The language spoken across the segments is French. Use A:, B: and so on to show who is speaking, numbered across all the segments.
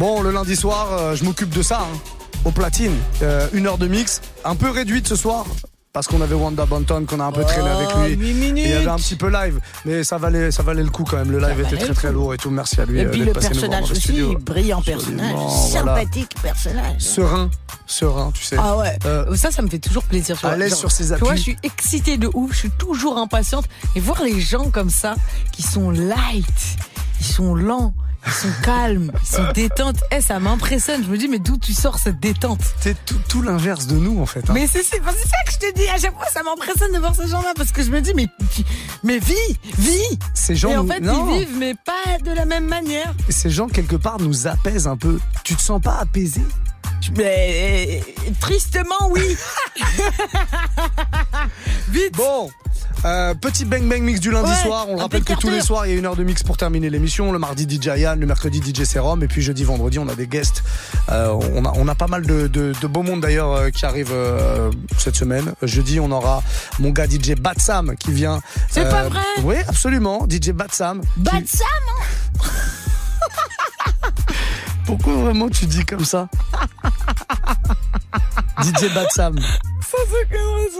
A: Bon, le lundi soir, euh, je m'occupe de ça. hein. Au platine, Euh, une heure de mix, un peu réduite ce soir. Parce qu'on avait Wanda Banton, qu'on a un peu traîné avec lui.
B: minutes.
A: Et il y avait un petit peu live, mais ça valait, ça valait le coup quand même. Le live était très très lourd et tout. Merci à lui.
B: Et
A: euh,
B: puis le personnage aussi, brillant personnage,
A: voilà.
B: sympathique personnage.
A: Serein, serein, tu sais.
B: Ah ouais,
A: Euh,
B: ça, ça me fait toujours plaisir.
A: à l'aise sur ses
B: Tu vois,
A: appuis.
B: je suis excitée de ouf, je suis toujours impatiente. Et voir les gens comme ça, qui sont light, ils sont lents, ils sont calmes, ils sont détentes, eh, ça m'impressionne. Je me dis, mais d'où tu sors cette détente?
A: C'est tout, tout l'inverse de nous en fait. hein.
B: Mais c'est c'est- c'est ça que je te dis, à chaque fois, ça m'impressionne de voir ces gens-là, parce que je me dis, mais, mais vis, vis
A: Ces gens,
B: Et en
A: nous-
B: fait,
A: non.
B: ils vivent, mais pas de la même manière.
A: ces gens quelque part nous apaisent un peu. Tu te sens pas apaisé?
B: Mais euh, tristement, oui. Vite.
A: Bon. Euh, petit bang bang mix du lundi
B: Ouais,
A: soir. On le rappelle que tous les soirs il y a une heure de mix pour terminer l'émission. Le mardi DJ Yann, le mercredi DJ Serum et puis jeudi vendredi on a des guests. Euh, on a on a pas mal de de, de beau monde d'ailleurs euh, qui arrive euh, cette semaine. Jeudi on aura mon gars DJ Batsam qui vient.
B: C'est pas vrai
A: Oui absolument DJ Batsam. qui-
B: Bad Sam
A: Pourquoi vraiment tu dis comme ça DJ Batsam.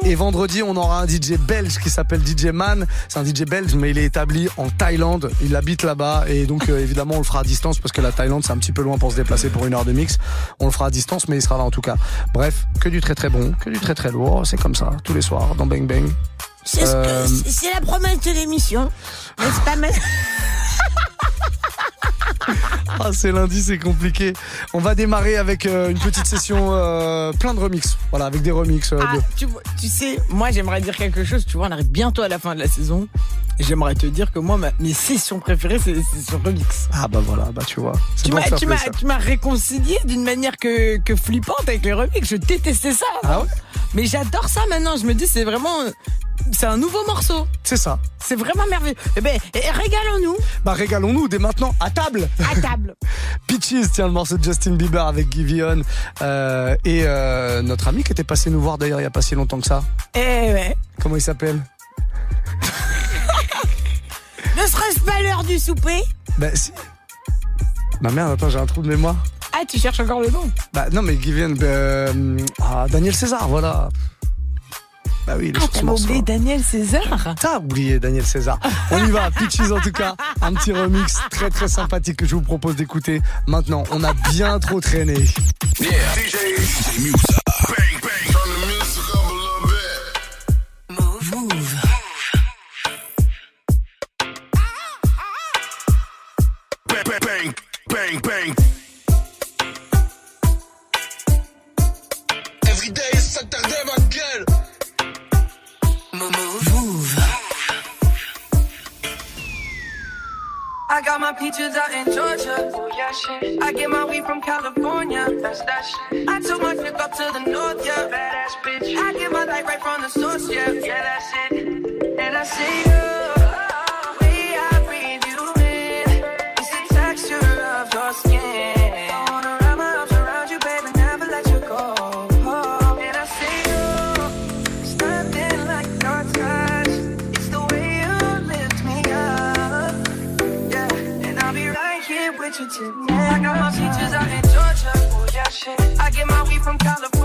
A: Et vendredi, on aura un DJ belge qui s'appelle DJ Man. C'est un DJ belge, mais il est établi en Thaïlande. Il habite là-bas. Et donc, euh, évidemment, on le fera à distance parce que la Thaïlande, c'est un petit peu loin pour se déplacer pour une heure de mix. On le fera à distance, mais il sera là en tout cas. Bref, que du très très bon, que du très très lourd. C'est comme ça, tous les soirs, dans Bang Bang.
B: C'est ce
A: Euh,
B: la promesse de l'émission. N'est-ce pas, mais-
A: Ah, c'est lundi, c'est compliqué. On va démarrer avec euh, une petite session euh, plein de remix. Voilà, avec des remix. euh,
B: Ah,
A: de-
B: tu, sais, moi j'aimerais dire quelque chose. Tu vois, on arrive bientôt à la fin de la saison. J'aimerais te dire que moi, ma- mes sessions préférées, c'est les sessions remix.
A: Ah bah voilà, bah tu vois.
B: M'as, tu m'as réconcilié d'une manière que, que flippante avec les remix. Je détestais ça.
A: Ah ouais?
B: Mais j'adore ça maintenant. Je me dis, c'est vraiment, c'est un nouveau morceau.
A: C'est ça.
B: C'est vraiment merveilleux. Eh ben, eh, régalons-nous
A: Bah régalons-nous dès maintenant à table.
B: à table.
A: Peaches, tiens le morceau de Justin Bieber avec Giveon euh, et euh, notre ami qui était passé nous voir d'ailleurs il y a pas si longtemps que ça.
B: Eh ouais.
A: Comment il s'appelle?
B: Ne serait-ce pas l'heure du souper?
A: Bah si. Bah merde, attends, j'ai un trou de mémoire.
B: Ah, tu cherches encore le nom?
A: Bah non mais Giveon, bah, euh, ah, Daniel César, voilà. Bah oui, il est
B: Ah,
A: morceau.
B: oublié Daniel César
A: T'as oublié Daniel César. On y va, Peaches en tout cas. Un petit remix très très sympathique que je vous propose d'écouter. Maintenant, on a bien trop traîné.
C: Yeah. DJ, DJ Musa. Bang, bang. Turn the music up a little bit.
B: Move. Move.
C: Bang, bang, bang, bang, bang. Every day, ça tarde ma gueule.
D: I got my peaches out in Georgia. Oh yeah, shit. I get my weed from California. That's that shit. I took my trip up to the north, yeah. Badass bitch. I get my light right from the source, yeah. Yeah, that's it. And I see you. I got my peaches out in Georgia. Oh yeah, shit. I get my weed from California.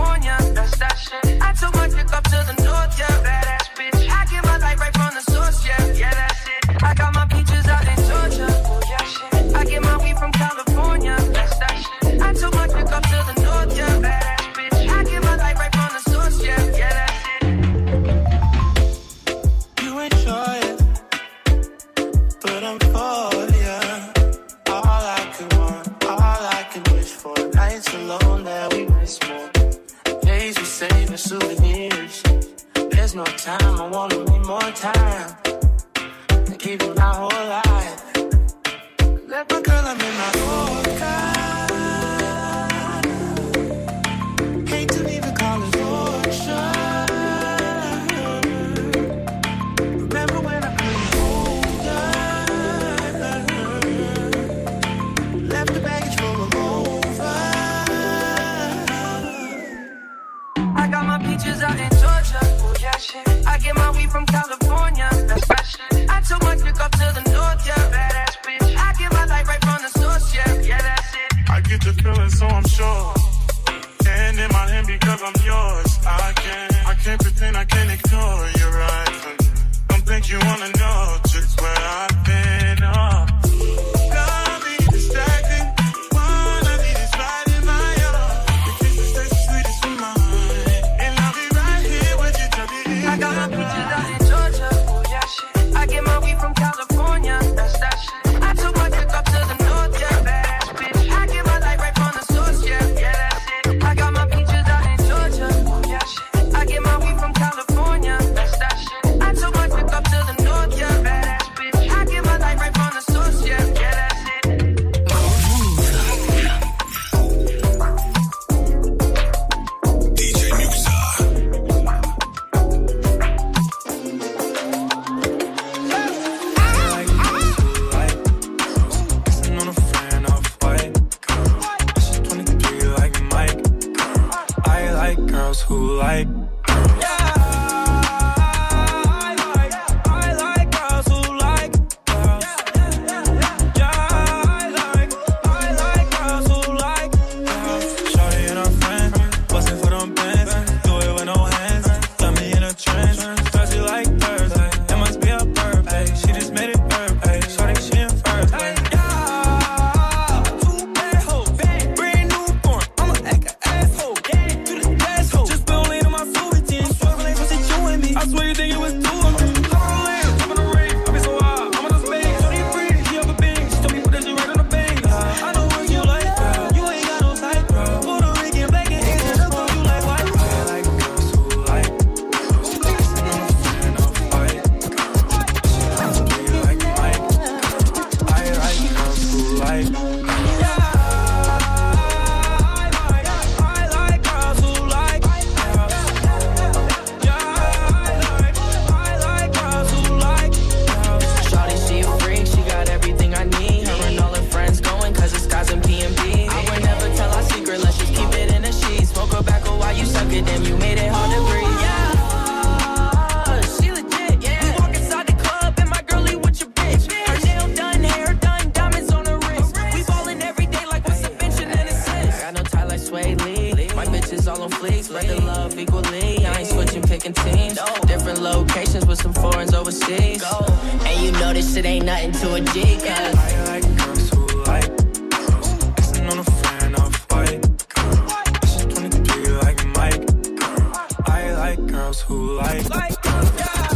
E: like a
F: guy.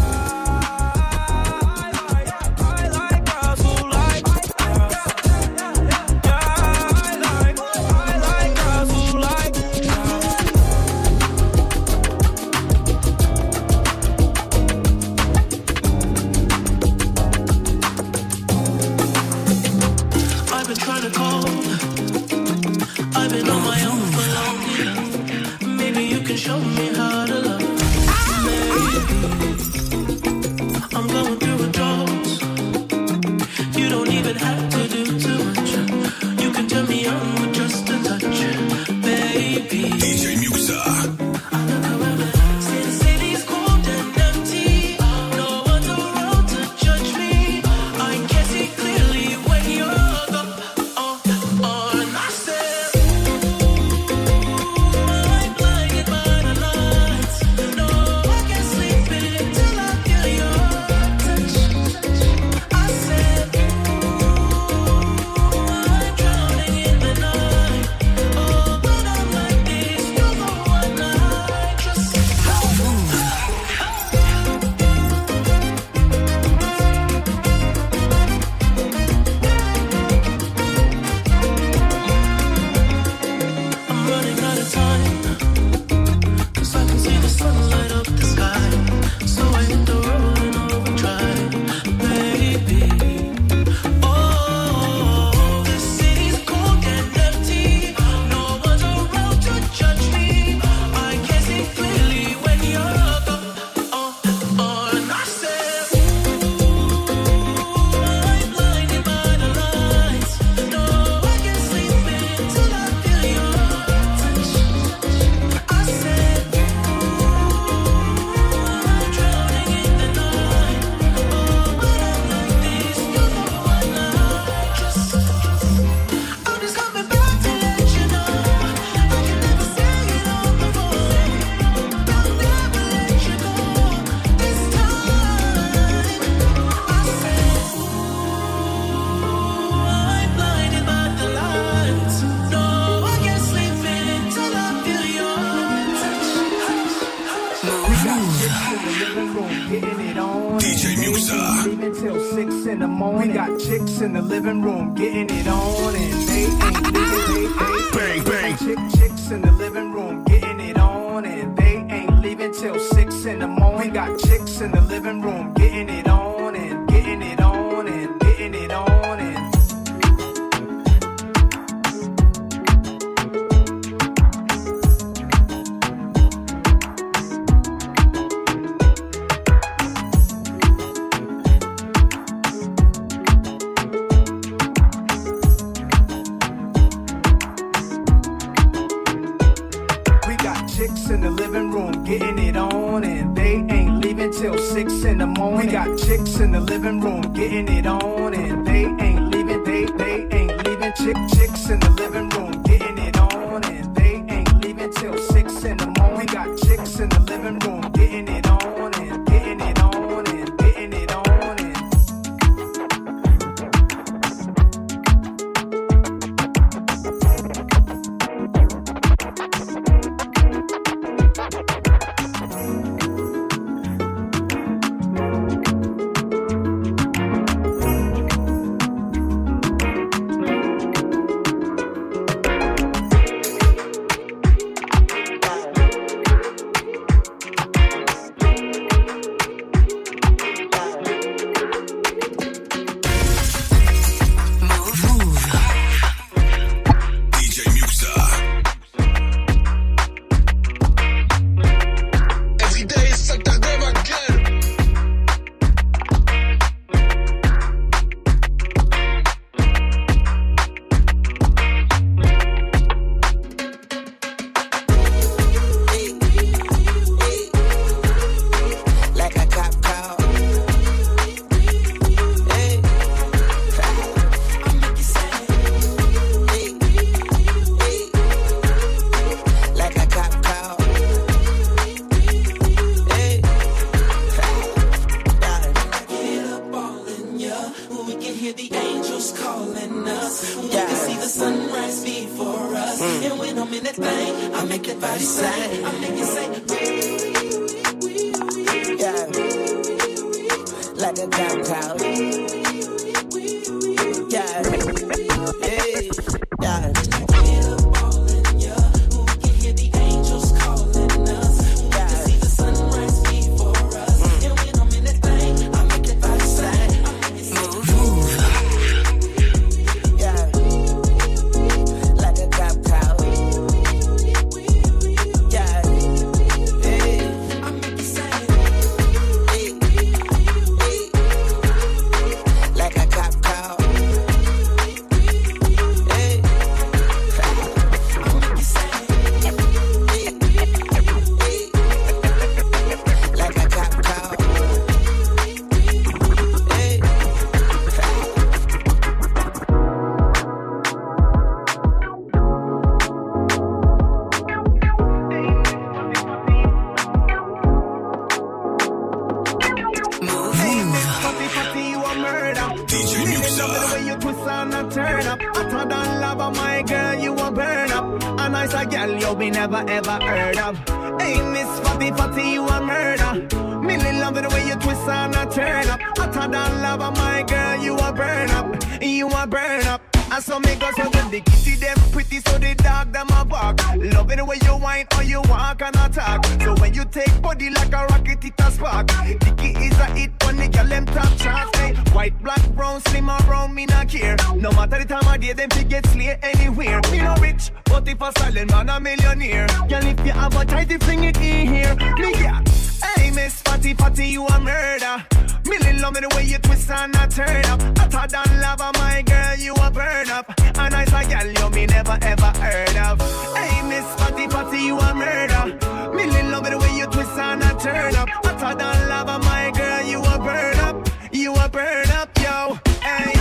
F: Till six in the morning. We got chicks in the living room getting it on, and they ain't leaving. They they ain't leaving. Chick chicks in the living room
G: sunrise before us. And when I'm in that thing, I make that body say, I make it say, yeah. Like a cow. Yeah. Hey. Yeah.
F: It a spark. Dicky is a hit when the girl them top charts. Hey, white, black, brown, slim or brown, me not care. No matter the time of day, them fi get slay anywhere. Me no rich, but if a silent man a millionaire. Girl, if you have a tight, fling it in here. Me yeah. Hey, Miss Fatty Fatty, you a murder. Millie love me the way you twist and a turn up. Hotter than lava, my girl, you a burn up. A nice a girl you me never ever heard of. Hey, Miss Fatty Fatty, you a murder. Millie love me the way you and turn up. Hotter than lava, my girl, you a burn up. You a burn up, yo. Hey,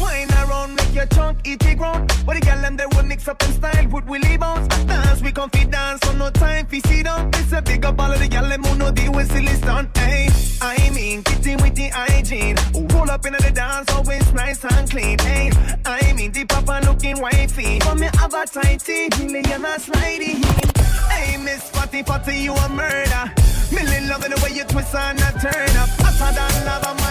F: wine around, make your chunk, eat it ground. But the gal and they will mix up in style, would Willie leave? Dance, we can dance, so no time, fi see down. It's a bigger ball of the girl, and no deal with silly stunt. Hey, I mean, kitty with the hygiene. Roll up in the dance, always nice and clean. Hey, I mean, the papa looking wifey. From me, have a tighty, million and sliding. Hey, Miss Fatty Fatty, you a murder. Still in love in the way you twist and I
H: turn up. I
A: Hotter than
B: lava.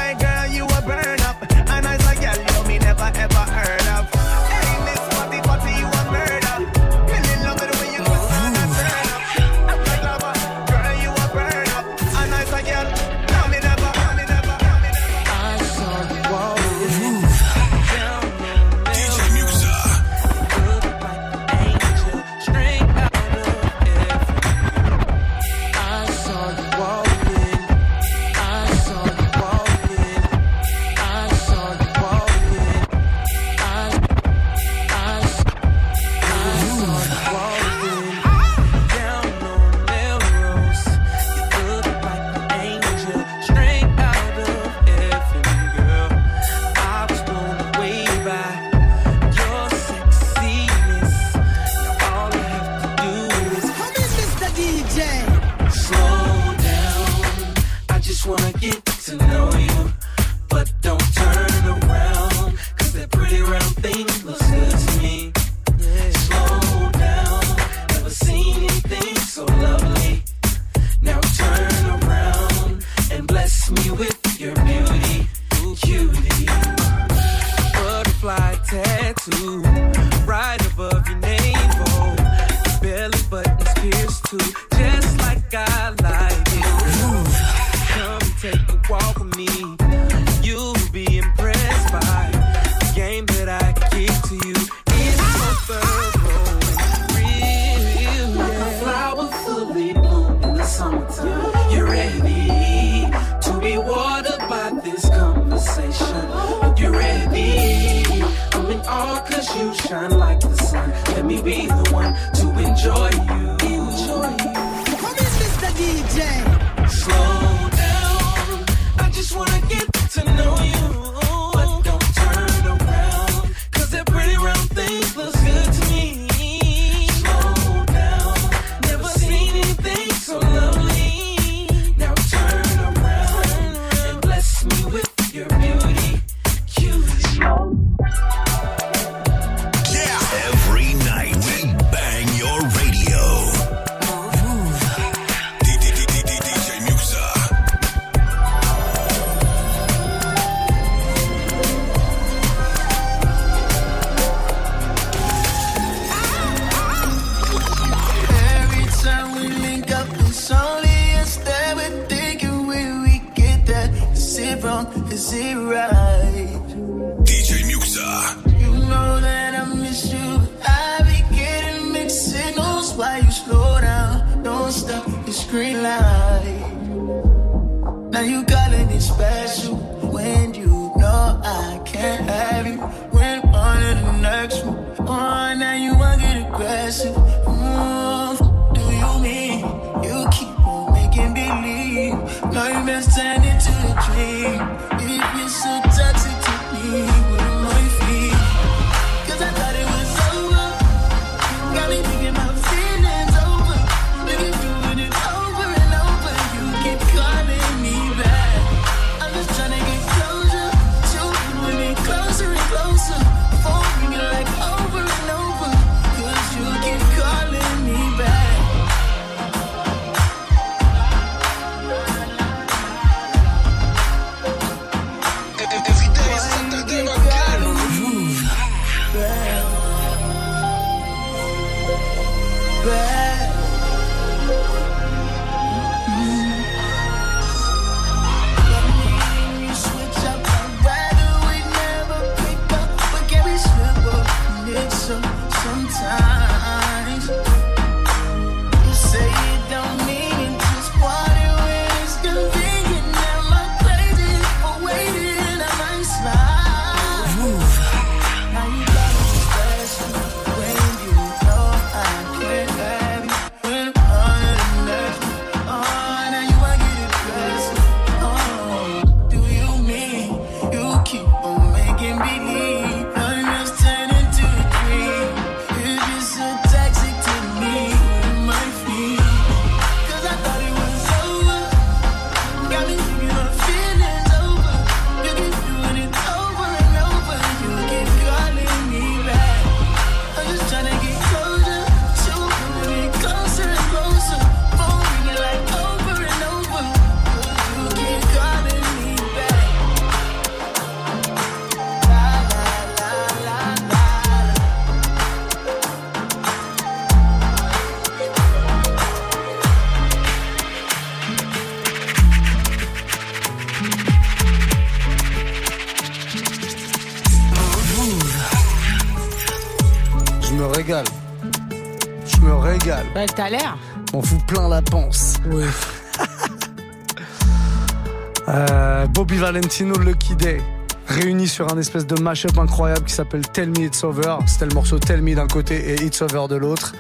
A: Euh, Bobby Valentino, Lucky Day, réunis sur un espèce de mashup incroyable qui s'appelle Tell Me It's Over. C'était le morceau Tell Me d'un côté et It's Over de l'autre.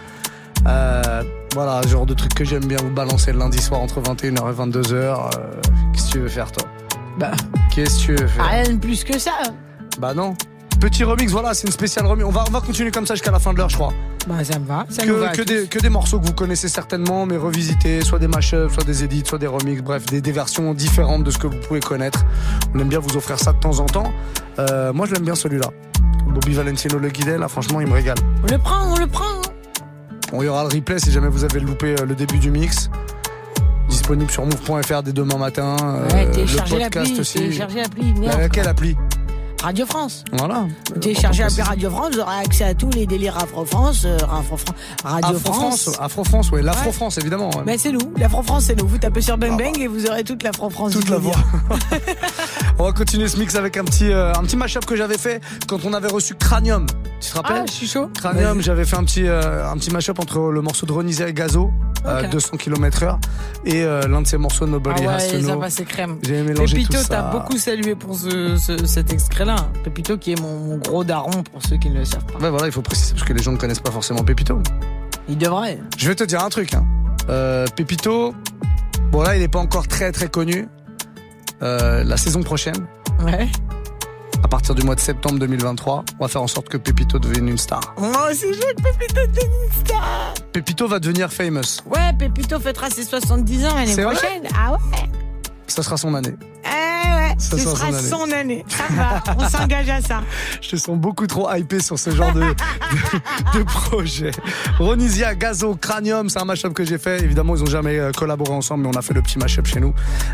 A: Euh, voilà, genre de truc que j'aime bien vous balancer le lundi soir entre 21h et 22h. Euh, Qu'est-ce que tu veux faire, toi?
B: Bah,
A: Qu'est-ce que tu veux faire?
B: Rien de plus que ça.
A: Bah non. Petit remix, voilà, c'est une spéciale remix. On va, on va continuer comme ça jusqu'à la fin de l'heure, je crois.
B: Bah, ça me va. Ça
A: Que,
B: va.
A: que des,
B: tous.
A: que des morceaux que vous connaissez certainement, mais revisités, soit des mashups, soit des edits, soit des remixes, bref, des, des versions différentes de ce que vous pouvez connaître. On aime bien vous offrir ça de temps en temps. Euh, moi, je l'aime bien celui-là. Bobby Valentino Le Guidel, là, franchement, il me régale.
B: On le prend, on le prend.
A: Bon, il y aura le replay si jamais vous avez loupé euh, le début du mix. Disponible sur move.fr dès demain matin. Euh,
B: Ouais, téléchargez
A: le podcast aussi.
B: Téléchargez l'appli. merde.
A: Laquelle appli?
B: Radio France.
A: Voilà.
B: Téléchargez l'appli Radio France, vous aurez accès à tous les délires Afro France, euh, Afro Fran- Radio
A: Afro-France,
B: France.
A: Afro-France, ouais, l'Afro-France, évidemment. ouais.
B: Ben c'est nous, l'Afro France c'est nous. Vous tapez sur Bang
A: Ah
B: Bang et vous aurez toute l'Afro France.
A: Toute la voix. On va continuer ce mix avec un petit, euh, un petit mashup que j'avais fait quand on avait reçu Cranium. Tu te rappelles
B: Ah, je suis chaud.
A: Cranium, j'avais fait un petit, euh, un petit mashup entre le morceau de Ronisia et Gazo, euh,
B: Ok.
A: 200 km heure, et euh, l'un de ses morceaux
B: Ah
A: Nobody Has to
B: ouais,
A: Know. J'ai mélangé
B: Pépito,
A: tout ça.
B: t'as beaucoup salué pour ce, ce- cet extrait-là. Pépito qui est mon, mon gros daron pour ceux qui ne le savent pas.
A: Ouais, voilà, il faut préciser parce que les gens ne connaissent pas forcément Pépito.
B: Il devrait.
A: Je vais te dire un truc. Hein. Euh, Pépito, bon là, il n'est pas encore très très connu. Euh, la saison prochaine,
B: Ouais.
A: à partir du mois de septembre 2023, on va faire en sorte que Pépito devienne une star.
B: Aussi, je veux que Pépito devienne une star.
A: Pépito va devenir famous.
B: Ouais, Pépito fêtera ses 70 ans l'année
A: C'est
B: prochaine. Ah ouais
A: Ça sera son année.
B: Ouais,
A: Ça
B: ce
A: sera
B: sera
A: son année.
B: son année. Ça va, on s'engage à ça.
A: Je te sens beaucoup trop hypé sur ce genre de, de, de projet. Ronisia, Gazo, Cranium, c'est un mashup que j'ai fait. Évidemment, ils ont jamais euh, collaboré ensemble, mais on a fait le petit mashup chez nous.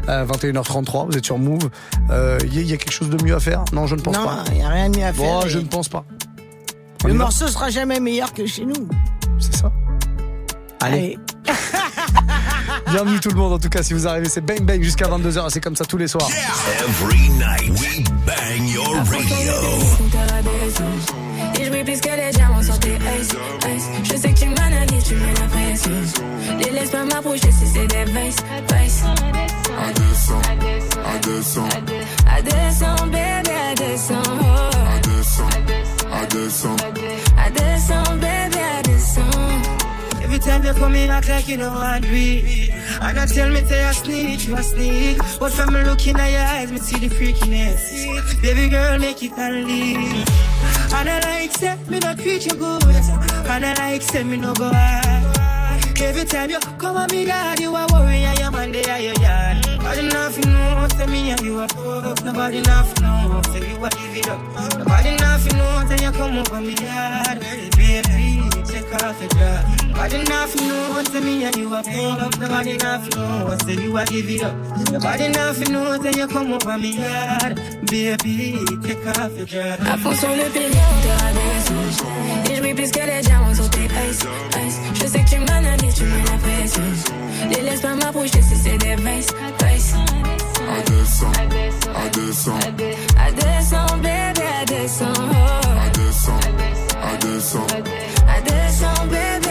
A: Euh, 21h33, vous êtes sur Move. Il euh, y, a- y a quelque chose de mieux à faire? Non, je ne pense
B: non,
A: pas.
B: il n'y a rien de mieux à faire.
A: Bon,
B: Et
A: je ne pense pas. On
B: Le morceau sera jamais meilleur que chez nous.
A: C'est ça. Allez. Bienvenue tout le monde, en tout cas, si vous arrivez, c'est Bang Bang jusqu'à 22h, c'est comme ça tous les soirs.
I: Every night we bang your radio.
D: Et je brille plus que les diamants sur tes ice, ice. Je sais que tu m'analyses, tu mets la pression. Les laisse pas m'approcher si c'est des vices, vices.
I: I descend, I descend,
D: À descend, bébé, à descend.
I: I descend, I descend.
D: À descend, bébé.
J: Every time you come in, act like you know what we And I tell me say I sneak, you a sneak. But from me looking at your eyes, me see the freakiness. Baby girl, make it and leave. And I like say, me not treat you good. And I like say, me no go high Every time you come on me yard, you are worry and your man there, your yard. Nobody nothing know, say me and you are fuck Nobody nothing know, say you are give it up. Nobody nothing know, say you come over me yard. Baby, take off your dress Nobody nothing know, say me and you are fuck Nobody nothing know, say you are give it up Nobody nothing know, say you come over me yard Baby, take off your dress
D: À fond sur le pilier, on te rabaisse. Et je brille plus que les diamants sur tes ice, ice. Je sais que tu m'analyses, tu mets la pression. Les laisse pas m'approcher si c'est des vices, vices.
I: I descend, I descend,
D: À descend, bébé, à descend.
I: I descend, I descend.
C: I did some baby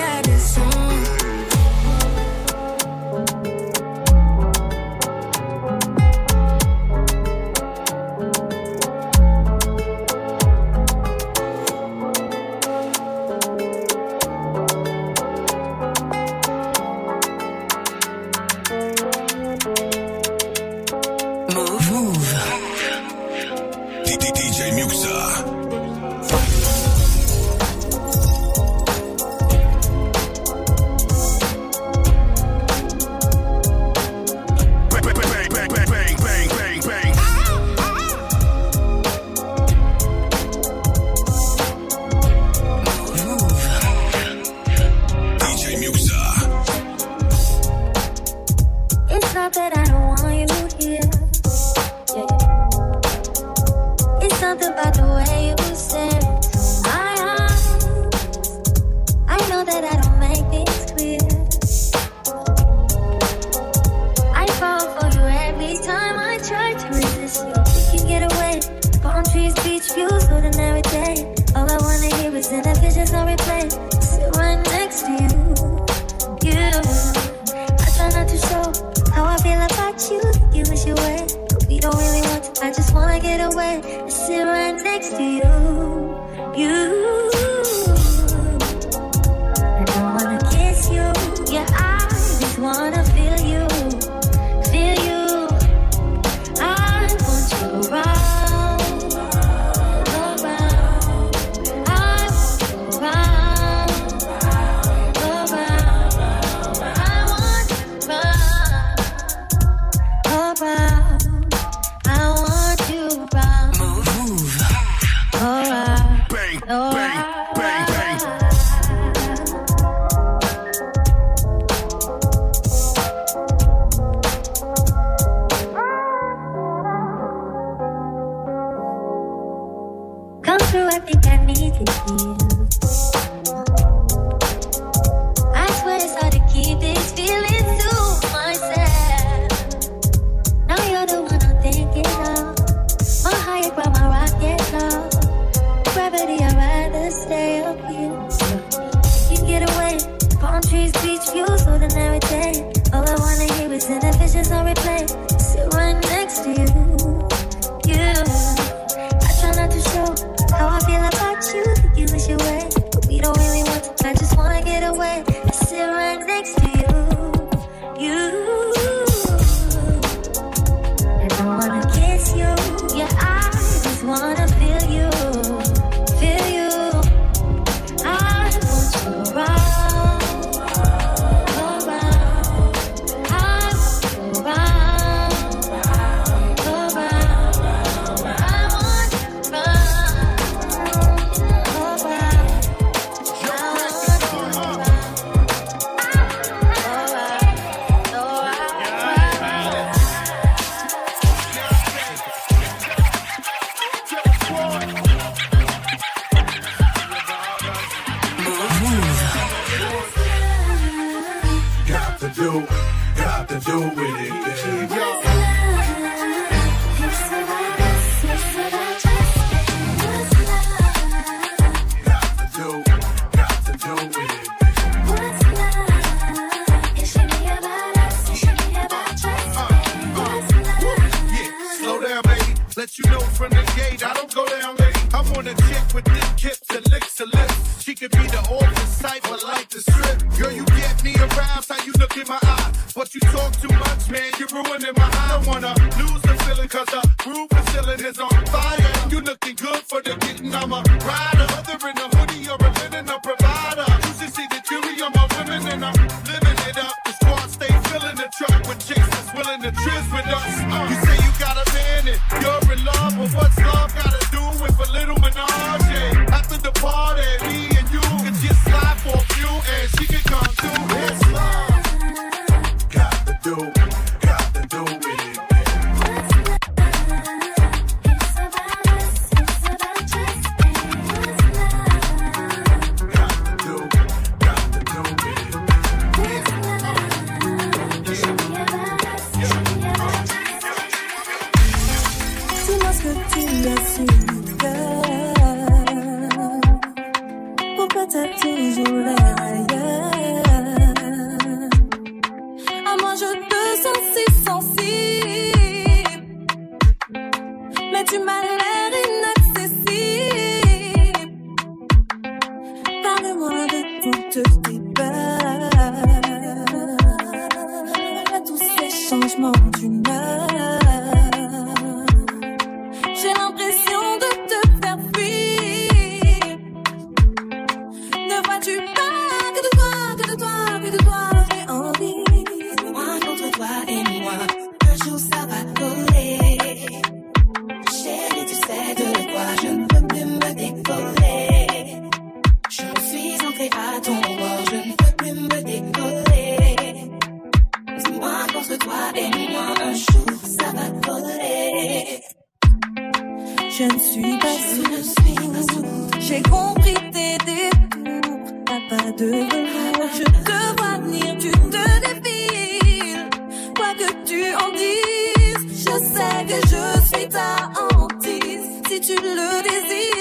K: que tu en dises. Je sais que je suis ta hantise. Si tu le désires.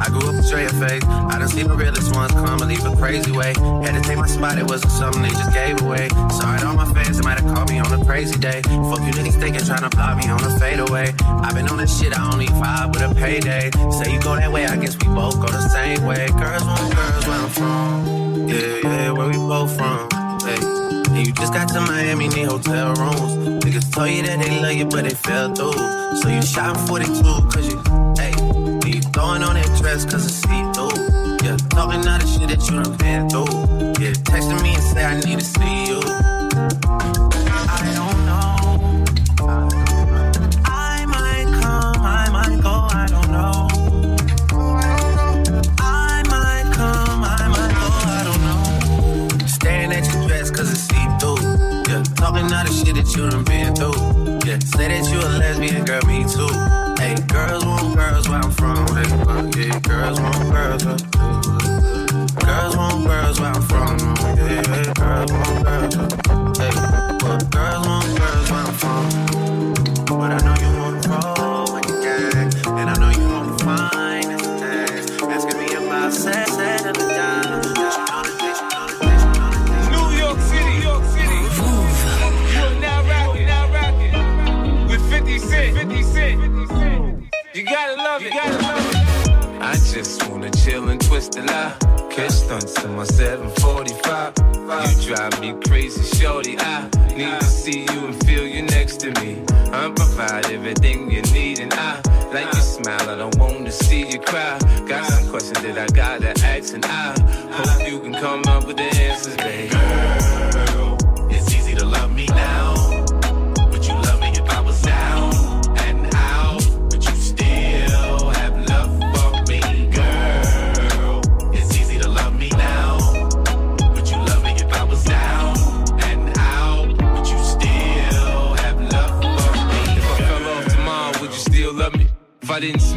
L: I
M: grew up straight face. I done seen the realest ones come and leave a crazy way. Had to take my spot, it wasn't something they just gave away. Sorry to all my fans, they might have called me on a crazy day. Fuck you niggas thinking, trying to block me on a fadeaway. i been on this shit, I only vibe with a payday. Say you go that way, I guess we both go the same way. Girls want girls where I'm from. Yeah, yeah, where we both from. Hey. And you just got to Miami, need hotel rooms. Niggas told you that they love you, but they fell through. So you shot 42, cause you, hey, you throwing on that dress, cause it's see through. Yeah, talking all the shit that you done been through. Yeah, texting me and say I need to see you. I don't know. I might come, I might go, I don't know. I might come, I might go, I don't know. Staring at your dress cause it's see through. Yeah, talking all the shit that you done been through. Yeah, say that you a lesbian, girl, me too. Hey, girls want girls where I'm from. Hey, yeah, girls want girls where Girls want girls where I'm from. Yeah, girls want girls.
N: Love it.
O: I just wanna chill and twist a lie. Catch stunts in my 745. You drive me crazy, shorty. I need to see you and feel you next to me. I provide everything you need, and I like your smile. I don't want to see you cry. Got some questions that I gotta ask, and I hope you can come up with the answers, babe.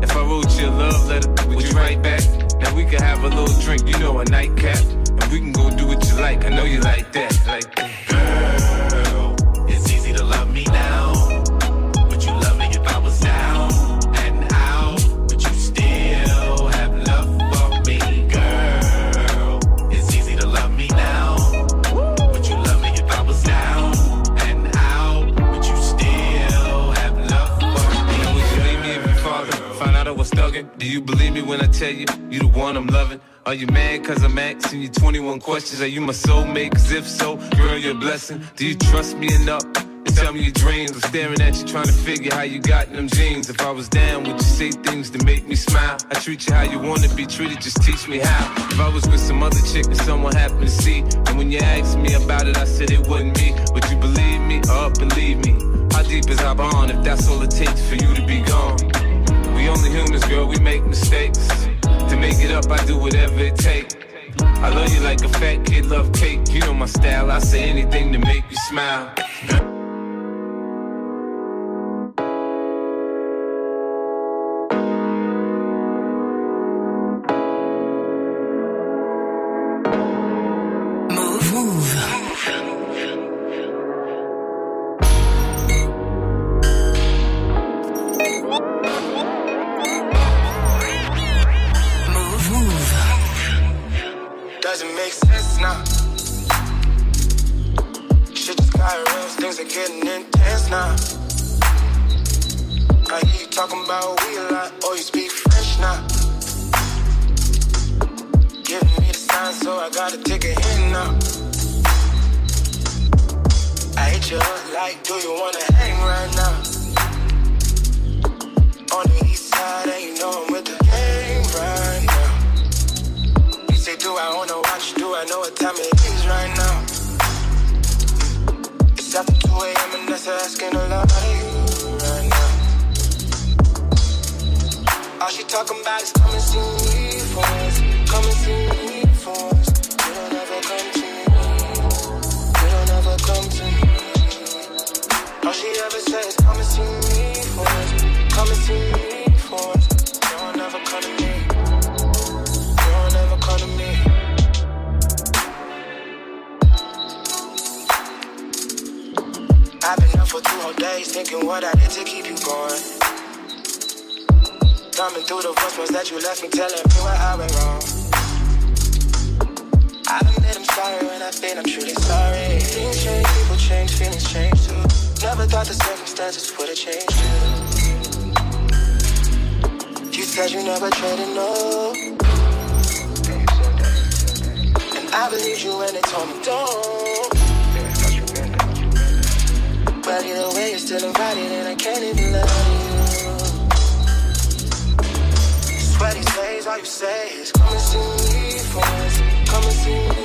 O: If I wrote you a love letter, would you write back? Now we can have a little drink, you know, a nightcap. And we can go do what you like, I know you like that. Like that. Do you believe me when I tell you you the one I'm loving? Are you mad cause I'm asking you 21 questions? Are you my soulmate? Cause if so, girl, you're a blessing. Do you trust me enough? to Tell me your dreams. I'm staring at you, trying to figure how you got in them jeans. If I was down, would you say things to make me smile? I treat you how you wanna be treated, just teach me how. If I was with some other chick that someone happened to see, and when you asked me about it, I said it wasn't me. Would you believe me or believe me? How deep is our bond if that's all it takes for you to be gone? Only humans, girl, we make mistakes. To make it up, I do whatever it takes. I love you like a fat kid love cake. You know my style, I say anything to make you smile.
E: asking a lot right now. All she talking about is coming and see me for us. Come and see me for us. You don't ever come to me. You don't ever come to me. All she ever says, come and see me for us. Come and see me for us. You don't ever come to me. You don't ever come to me. I've been whole days thinking what I did to keep you going. Coming through the voicemails that you left me, telling me where I went wrong. I admit I'm sorry when I've been, I'm truly sorry. Things change, people change, feelings change too. Never thought the circumstances would have changed you. You said you never traded, no. And I believed you when they told me don't. body, the way you're still invited, and I can't even love you. Sweaty days, all you say is come and see me for once. Come and see me.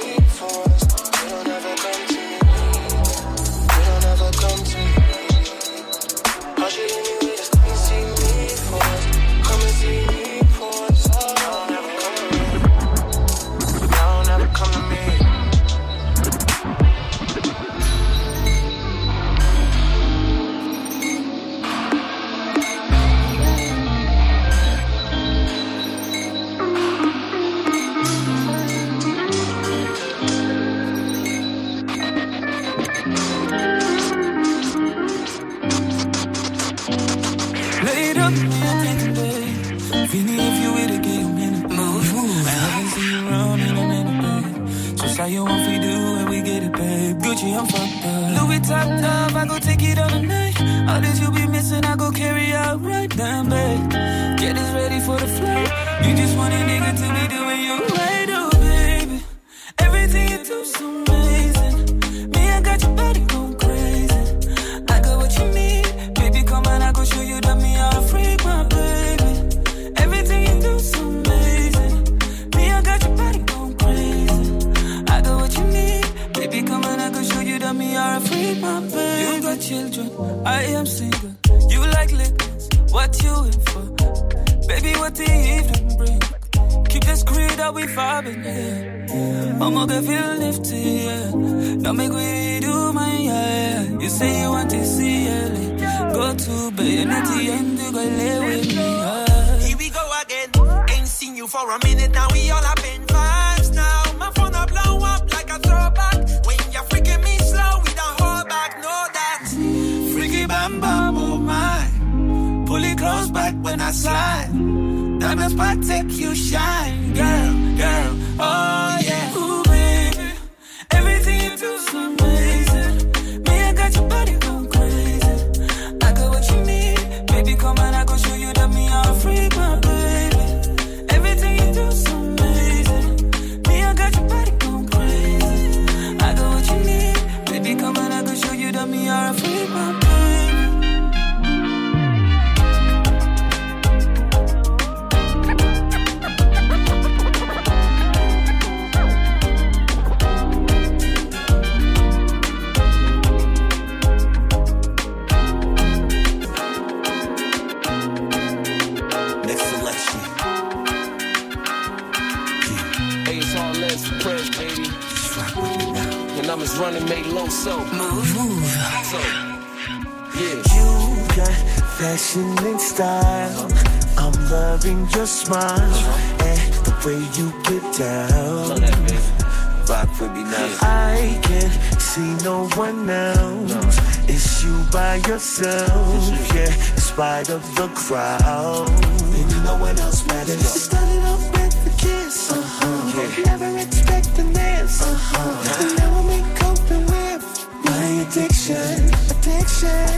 P: crowd. Maybe no one else matters. It started uh-huh. uh-huh. off with a kiss. Uh-huh. Yeah. Never expecting this. Uh-huh. And now I'm in coping with my addiction.
Q: Addiction.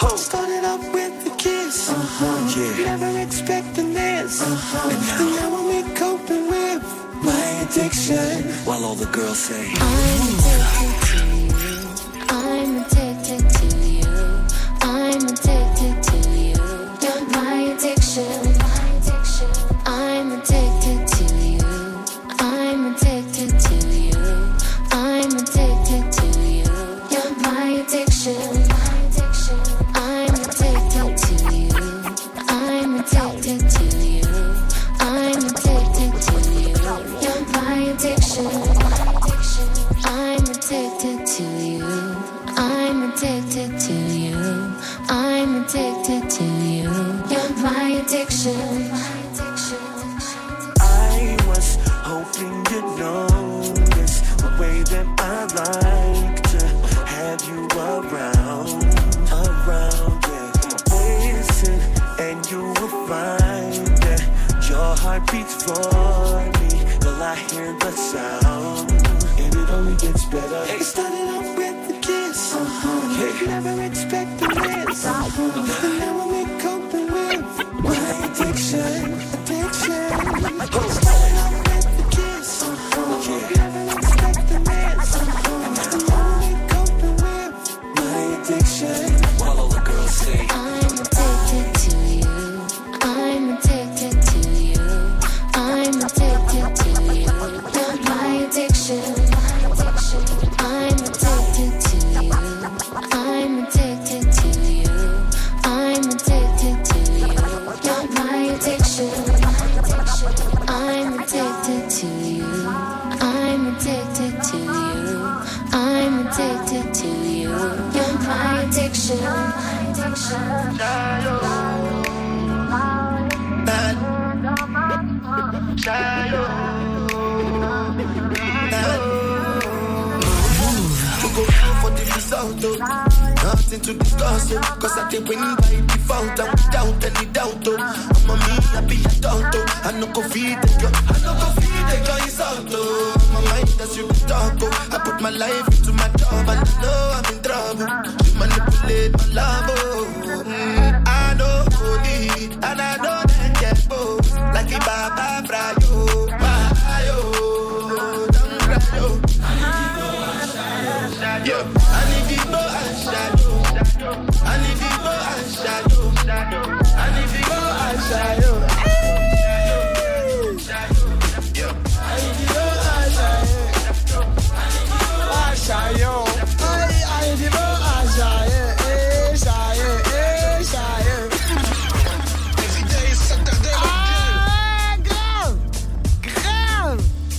P: Oh. Started off with a kiss. Uh-huh. Yeah. Never expecting this. Uh-huh. And now I'm in coping with my addiction. While all the girls say.
Q: To you. You're my addiction. To
R: go for the result, oh. To discuss, oh. Cause I did win by default, and without any doubt, oh. I'm a me, I be adult, oh. I no go feed the girl, I no go feed the girl, it's out, oh. My mind as you talk, oh. I put my life into my job, and I know I'm in trouble. She manipulate my love, oh. Mm, I know holy, and I know that get both. Like a Baba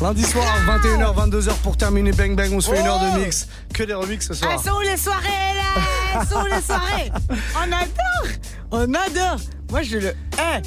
A: Lundi soir, 21h, 22h pour terminer Bang Bang, on se fait une heure de mix. Que des remix ce soir.
B: Elles sont où les soirées là? Elles sont où les soirées? On adore On adore Moi je le hais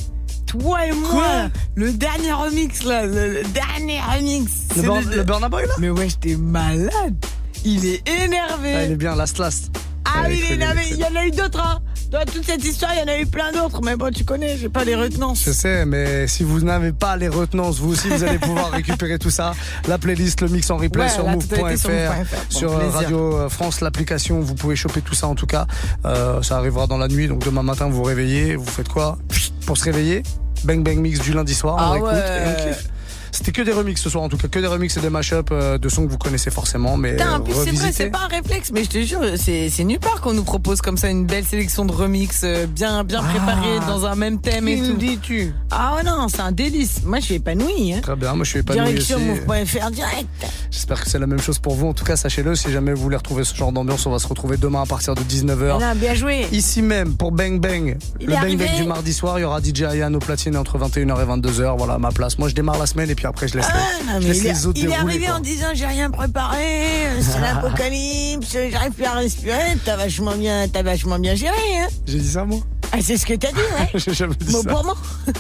B: toi et moi,
A: Quoi?
B: le dernier remix là, le, le dernier remix.
A: Le Burn- le Burna Boy, là?
B: Mais ouais, j'étais malade. Il est énervé.
A: Ah, il est bien, last last.
B: Ah oui, il est énervé. Il y en a eu d'autres, hein. Dans toute cette histoire, il y en a eu plein d'autres. Mais bon, tu connais, j'ai pas les retenances.
A: Je sais, mais si vous n'avez pas les retenances, vous aussi, vous allez pouvoir récupérer tout ça. La playlist, le mix en replay
B: Ouais,
A: sur move.fr.
B: Bon,
A: sur euh. Radio euh, France, l'application, vous pouvez choper tout ça en tout cas. Euh, ça arrivera dans la nuit, donc demain matin, vous vous réveillez, vous faites quoi? Pour se réveiller, bang bang mix du lundi soir, on
B: Ah
A: écoute
B: ouais.
A: et on kiffe. C'était que des remixes ce soir en tout cas, que des remixes et des mashups euh, de sons que vous connaissez forcément, mais
B: Putain, en
A: euh,
B: plus, c'est vrai, c'est pas un réflexe, mais je te jure, c'est, nulle part qu'on nous propose comme ça une belle sélection de remix euh, bien, bien préparée dans un même thème et tout.
A: nous dis-tu?
B: Ah ouais, non, c'est un délice. Moi, je suis épanoui. Hein.
A: Très bien, moi je suis épanoui
B: Direction move.fr direct.
A: J'espère que c'est la même chose pour vous. En tout cas, sachez-le, si jamais vous voulez retrouver ce genre d'ambiance, on va se retrouver demain à partir de 19h.
B: Voilà, bien joué.
A: Ici même, pour Bang Bang,
B: Il
A: le Bang
B: arrivé.
A: Bang du mardi soir, il y aura DJ Ayan au platine entre 21h et 22h. Voilà ma place. Moi, je démarre la semaine et puis après, je laisse,
B: Ah,
A: les,
B: non,
A: je
B: mais
A: laisse
B: il, est,
A: les autres
B: il est arrivé
A: quoi.
B: en disant j'ai rien préparé, euh, c'est l'apocalypse, j'arrive plus à respirer. T'as vachement bien, t'as vachement bien géré. Hein.
A: J'ai dit ça, moi
B: Ah, c'est ce que t'as dit, ouais.
A: J'ai jamais dit
B: Mot
A: ça.
B: pour mot.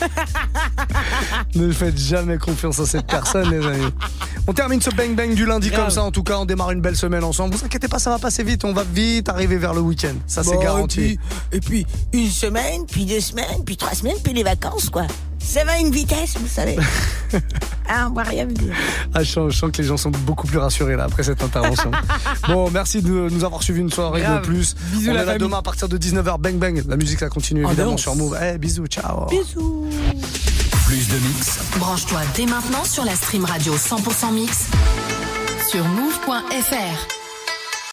A: Ne faites jamais confiance à cette personne, les amis. On termine ce Bang Bang du lundi
B: Grave.
A: comme ça. En tout cas, on démarre une belle semaine ensemble. Vous inquiétez pas, ça va passer vite. On va vite arriver vers le week-end. Ça, c'est garanti.
B: Et puis, et puis, une semaine, puis deux semaines, puis trois semaines, puis les vacances, quoi. Ça va à une vitesse, vous savez. ah, on va rien me dire.
A: Ah, je, sens, je sens que les gens sont beaucoup plus rassurés là après cette intervention. bon, merci de nous avoir suivi une soirée
B: Grave.
A: de plus.
B: Bisous,
A: On
B: la
A: est là
B: famille.
A: demain à partir de 19h. Bang bang. La musique ça continue
B: En
A: évidemment sur Move. Eh, bisous, ciao.
B: Bisous.
I: Plus de mix.
S: Branche-toi dès maintenant sur la stream radio 100% mix sur move.fr.